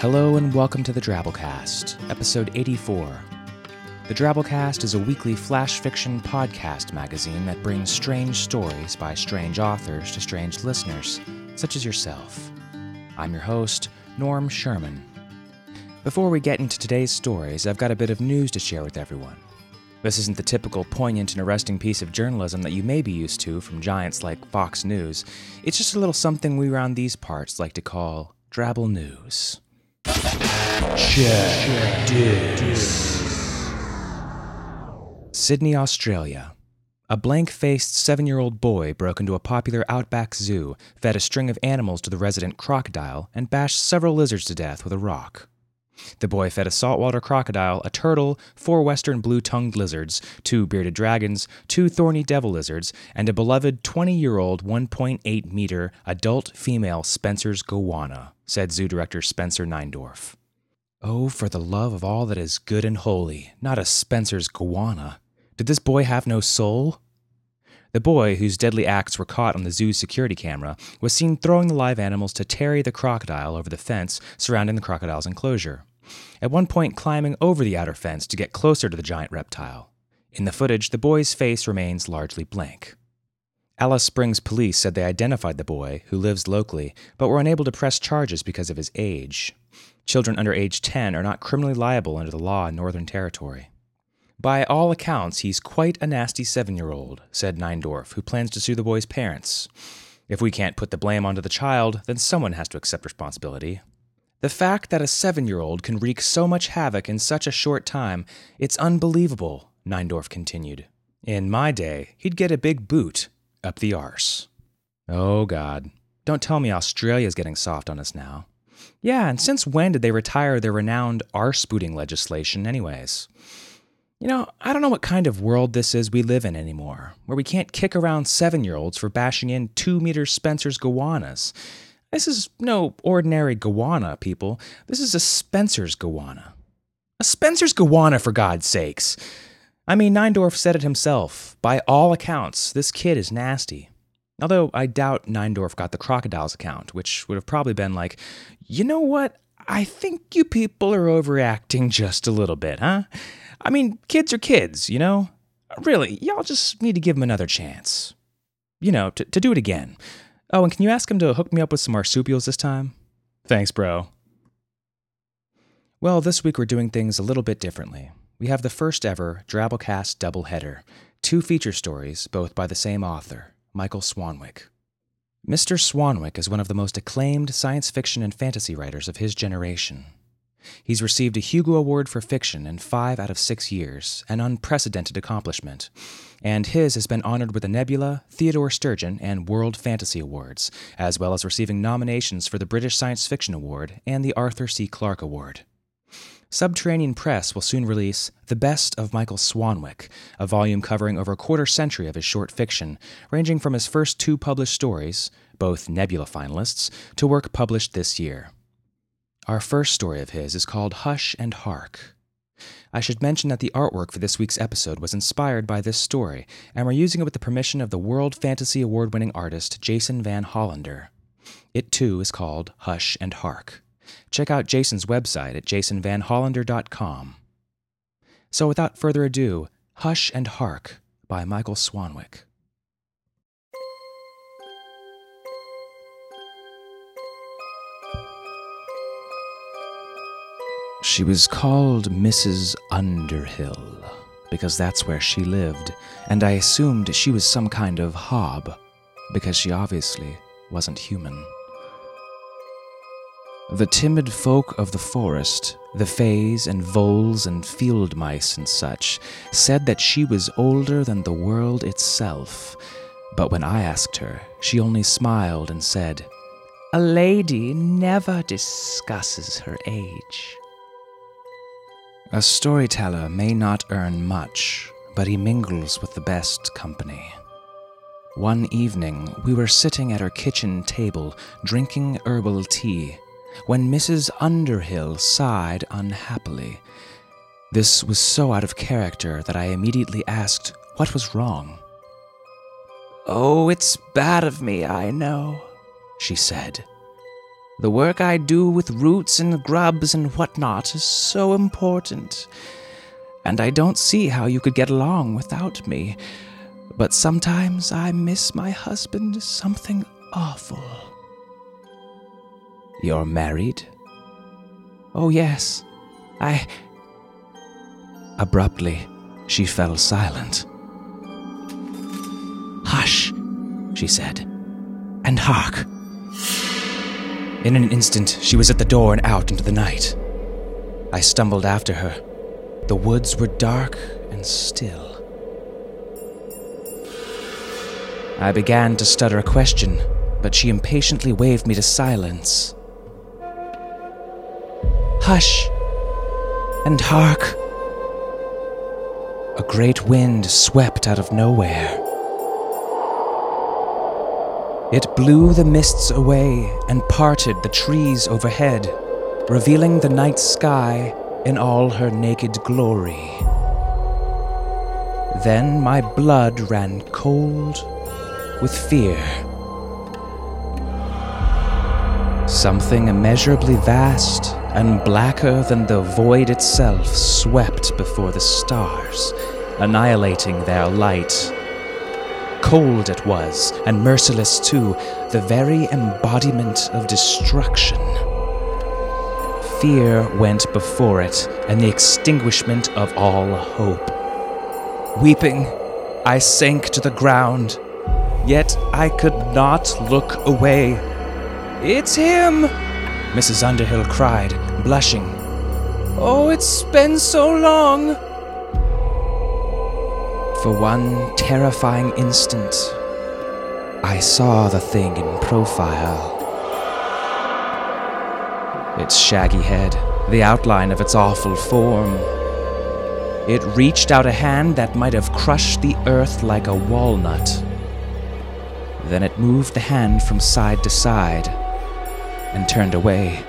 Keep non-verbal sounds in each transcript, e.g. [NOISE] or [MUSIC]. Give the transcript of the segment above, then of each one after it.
Hello and welcome to the Drabblecast, episode 84. The Drabblecast is a weekly flash fiction podcast magazine that brings strange stories by strange authors to strange listeners, such as yourself. I'm your host, Norm Sherman. Before we get into today's stories, I've got a bit of news to share with everyone. This isn't the typical poignant and arresting piece of journalism that you may be used to from giants like Fox News. It's just a little something we around these parts like to call Drabble News. Check Sydney, Australia. A blank faced seven year old boy broke into a popular outback zoo, fed a string of animals to the resident crocodile, and bashed several lizards to death with a rock. The boy fed a saltwater crocodile, a turtle, four western blue tongued lizards, two bearded dragons, two thorny devil lizards, and a beloved 20 year old 1.8 meter adult female Spencer's goanna, said zoo director Spencer Neindorf. Oh, for the love of all that is good and holy, not a Spencer's goanna. Did this boy have no soul? The boy, whose deadly acts were caught on the zoo's security camera, was seen throwing the live animals to Terry the crocodile over the fence surrounding the crocodile's enclosure. At one point, climbing over the outer fence to get closer to the giant reptile. In the footage, the boy's face remains largely blank. Alice Springs police said they identified the boy, who lives locally, but were unable to press charges because of his age. Children under age 10 are not criminally liable under the law in Northern Territory. By all accounts, he's quite a nasty seven year old, said Neindorf, who plans to sue the boy's parents. If we can't put the blame onto the child, then someone has to accept responsibility. The fact that a seven year old can wreak so much havoc in such a short time, it's unbelievable, Neindorf continued. In my day, he'd get a big boot up the arse. Oh, God. Don't tell me Australia's getting soft on us now. Yeah, and since when did they retire their renowned arse booting legislation, anyways? You know, I don't know what kind of world this is we live in anymore, where we can't kick around seven year olds for bashing in two meter Spencer's goannas. This is no ordinary goanna, people. This is a Spencer's goanna. A Spencer's goanna, for God's sakes. I mean, Neindorf said it himself. By all accounts, this kid is nasty. Although I doubt Neindorf got the crocodile's account, which would have probably been like, you know what? I think you people are overreacting just a little bit, huh? I mean, kids are kids, you know? Really, y'all just need to give them another chance. You know, to, to do it again. Oh, and can you ask him to hook me up with some marsupials this time? Thanks, bro. Well, this week we're doing things a little bit differently. We have the first ever Drabblecast doubleheader, two feature stories, both by the same author, Michael Swanwick. Mr. Swanwick is one of the most acclaimed science fiction and fantasy writers of his generation. He's received a Hugo Award for fiction in five out of six years, an unprecedented accomplishment. And his has been honored with the Nebula, Theodore Sturgeon, and World Fantasy Awards, as well as receiving nominations for the British Science Fiction Award and the Arthur C. Clarke Award. Subterranean Press will soon release The Best of Michael Swanwick, a volume covering over a quarter century of his short fiction, ranging from his first two published stories, both Nebula finalists, to work published this year. Our first story of his is called Hush and Hark. I should mention that the artwork for this week's episode was inspired by this story, and we're using it with the permission of the World Fantasy Award winning artist Jason Van Hollander. It too is called Hush and Hark. Check out Jason's website at jasonvanhollander.com. So without further ado, Hush and Hark by Michael Swanwick. She was called Mrs. Underhill because that's where she lived, and I assumed she was some kind of hob because she obviously wasn't human. The timid folk of the forest, the fays and voles and field mice and such, said that she was older than the world itself. But when I asked her, she only smiled and said, A lady never discusses her age. A storyteller may not earn much, but he mingles with the best company. One evening, we were sitting at our kitchen table drinking herbal tea when Mrs. Underhill sighed unhappily. This was so out of character that I immediately asked what was wrong. Oh, it's bad of me, I know, she said. The work I do with roots and grubs and whatnot is so important. And I don't see how you could get along without me. But sometimes I miss my husband something awful. You're married? Oh, yes. I. Abruptly, she fell silent. Hush, she said, and hark. In an instant, she was at the door and out into the night. I stumbled after her. The woods were dark and still. I began to stutter a question, but she impatiently waved me to silence. Hush and hark. A great wind swept out of nowhere. It blew the mists away and parted the trees overhead, revealing the night sky in all her naked glory. Then my blood ran cold with fear. Something immeasurably vast and blacker than the void itself swept before the stars, annihilating their light Cold it was, and merciless too, the very embodiment of destruction. Fear went before it, and the extinguishment of all hope. Weeping, I sank to the ground, yet I could not look away. It's him! Mrs. Underhill cried, blushing. Oh, it's been so long! For one terrifying instant, I saw the thing in profile. Its shaggy head, the outline of its awful form. It reached out a hand that might have crushed the earth like a walnut. Then it moved the hand from side to side and turned away.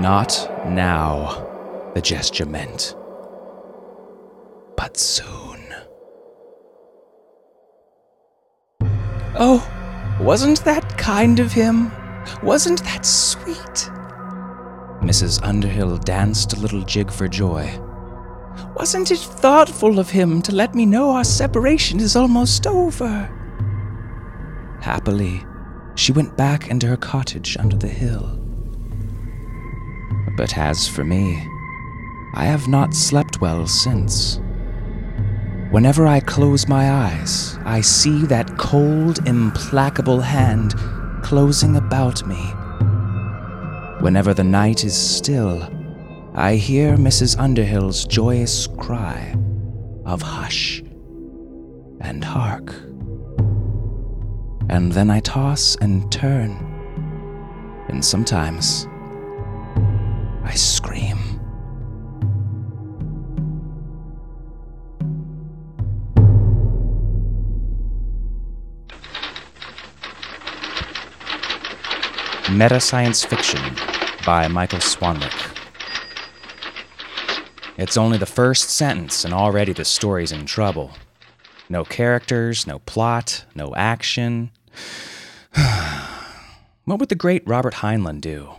Not now, the gesture meant but soon. Oh, wasn't that kind of him? Wasn't that sweet? Mrs. Underhill danced a little jig for joy. Wasn't it thoughtful of him to let me know our separation is almost over? Happily, she went back into her cottage under the hill. But as for me, I have not slept well since. Whenever I close my eyes, I see that cold, implacable hand closing about me. Whenever the night is still, I hear Mrs. Underhill's joyous cry of hush and hark. And then I toss and turn, and sometimes I scream. Meta Science Fiction by Michael Swanwick. It's only the first sentence, and already the story's in trouble. No characters, no plot, no action. [SIGHS] what would the great Robert Heinlein do?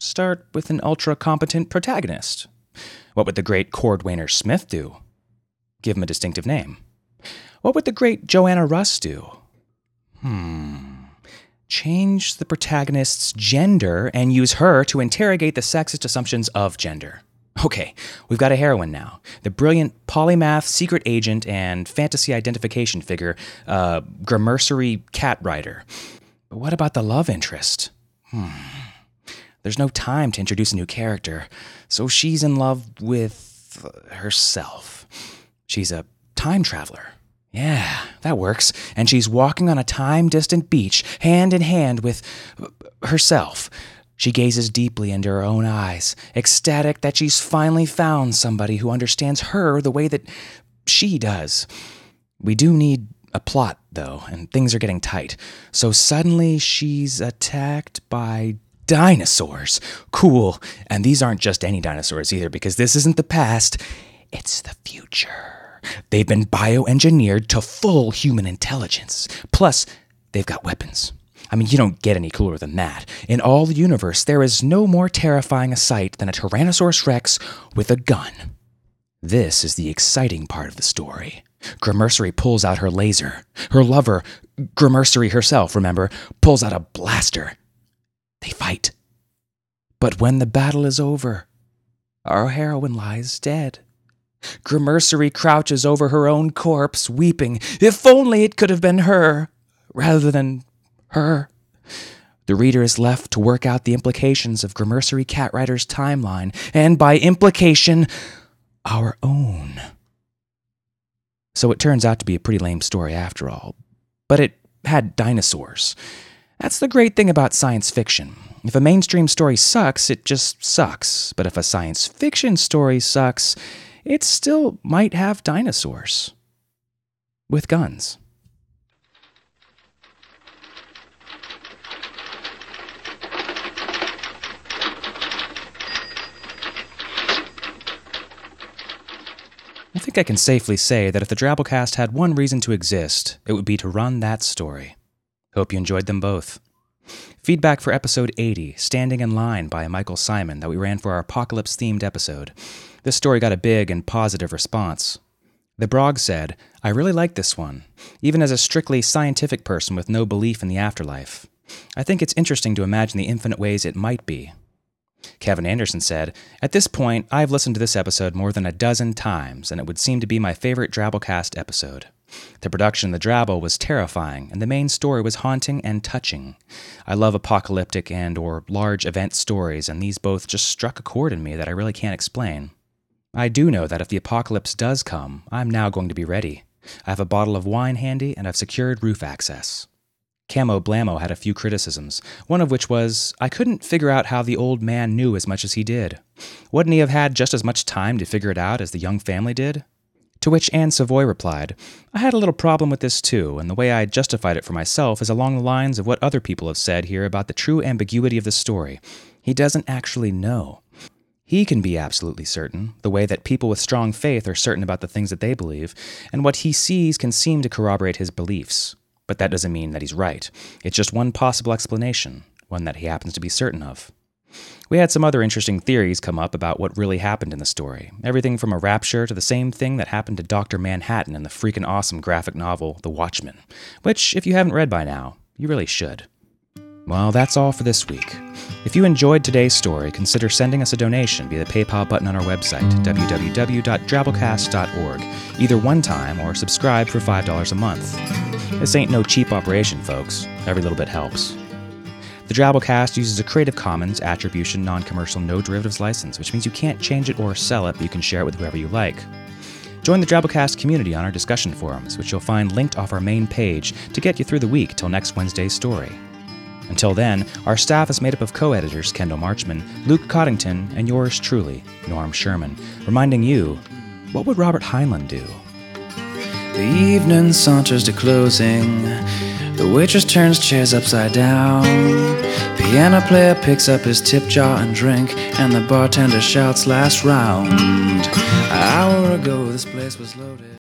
Start with an ultra competent protagonist. What would the great Cordwainer Smith do? Give him a distinctive name. What would the great Joanna Russ do? Hmm change the protagonist's gender and use her to interrogate the sexist assumptions of gender. Okay, we've got a heroine now. The brilliant polymath, secret agent, and fantasy identification figure, uh, Gramercy Catrider. But what about the love interest? Hmm. There's no time to introduce a new character, so she's in love with herself. She's a time traveler. Yeah, that works. And she's walking on a time distant beach, hand in hand with uh, herself. She gazes deeply into her own eyes, ecstatic that she's finally found somebody who understands her the way that she does. We do need a plot, though, and things are getting tight. So suddenly she's attacked by dinosaurs. Cool. And these aren't just any dinosaurs either, because this isn't the past, it's the future. They've been bioengineered to full human intelligence. Plus, they've got weapons. I mean, you don't get any cooler than that. In all the universe, there is no more terrifying a sight than a Tyrannosaurus Rex with a gun. This is the exciting part of the story. Gramercy pulls out her laser. Her lover, Gramercy herself, remember, pulls out a blaster. They fight. But when the battle is over, our heroine lies dead. Gramercy crouches over her own corpse, weeping. If only it could have been her, rather than her. The reader is left to work out the implications of Gramercy Catrider's timeline, and by implication, our own. So it turns out to be a pretty lame story after all. But it had dinosaurs. That's the great thing about science fiction. If a mainstream story sucks, it just sucks. But if a science fiction story sucks, it still might have dinosaurs. With guns. I think I can safely say that if the Drabblecast had one reason to exist, it would be to run that story. Hope you enjoyed them both. Feedback for episode 80, Standing in Line by Michael Simon, that we ran for our apocalypse themed episode. This story got a big and positive response. The Brog said, I really like this one, even as a strictly scientific person with no belief in the afterlife. I think it's interesting to imagine the infinite ways it might be. Kevin Anderson said, At this point, I've listened to this episode more than a dozen times, and it would seem to be my favorite Drabblecast episode. The production of the Drabble was terrifying, and the main story was haunting and touching. I love apocalyptic and or large event stories, and these both just struck a chord in me that I really can't explain. I do know that if the apocalypse does come, I'm now going to be ready. I have a bottle of wine handy, and I've secured roof access. Camo Blamo had a few criticisms, one of which was I couldn't figure out how the old man knew as much as he did. Wouldn't he have had just as much time to figure it out as the young family did? To which Anne Savoy replied, I had a little problem with this too, and the way I justified it for myself is along the lines of what other people have said here about the true ambiguity of the story. He doesn't actually know. He can be absolutely certain, the way that people with strong faith are certain about the things that they believe, and what he sees can seem to corroborate his beliefs. But that doesn't mean that he's right. It's just one possible explanation, one that he happens to be certain of. We had some other interesting theories come up about what really happened in the story. Everything from a rapture to the same thing that happened to Dr. Manhattan in the freaking awesome graphic novel The Watchmen, which, if you haven't read by now, you really should. Well, that's all for this week. If you enjoyed today's story, consider sending us a donation via the PayPal button on our website, www.drabblecast.org, either one time or subscribe for $5 a month. This ain't no cheap operation, folks. Every little bit helps. The Drabblecast uses a Creative Commons Attribution Non Commercial No Derivatives license, which means you can't change it or sell it, but you can share it with whoever you like. Join the Drabblecast community on our discussion forums, which you'll find linked off our main page to get you through the week till next Wednesday's story. Until then, our staff is made up of co editors Kendall Marchman, Luke Coddington, and yours truly, Norm Sherman, reminding you what would Robert Heinlein do? The evening saunters to closing. The waitress turns chairs upside down. Piano player picks up his tip jar and drink, and the bartender shouts last round. An hour ago, this place was loaded.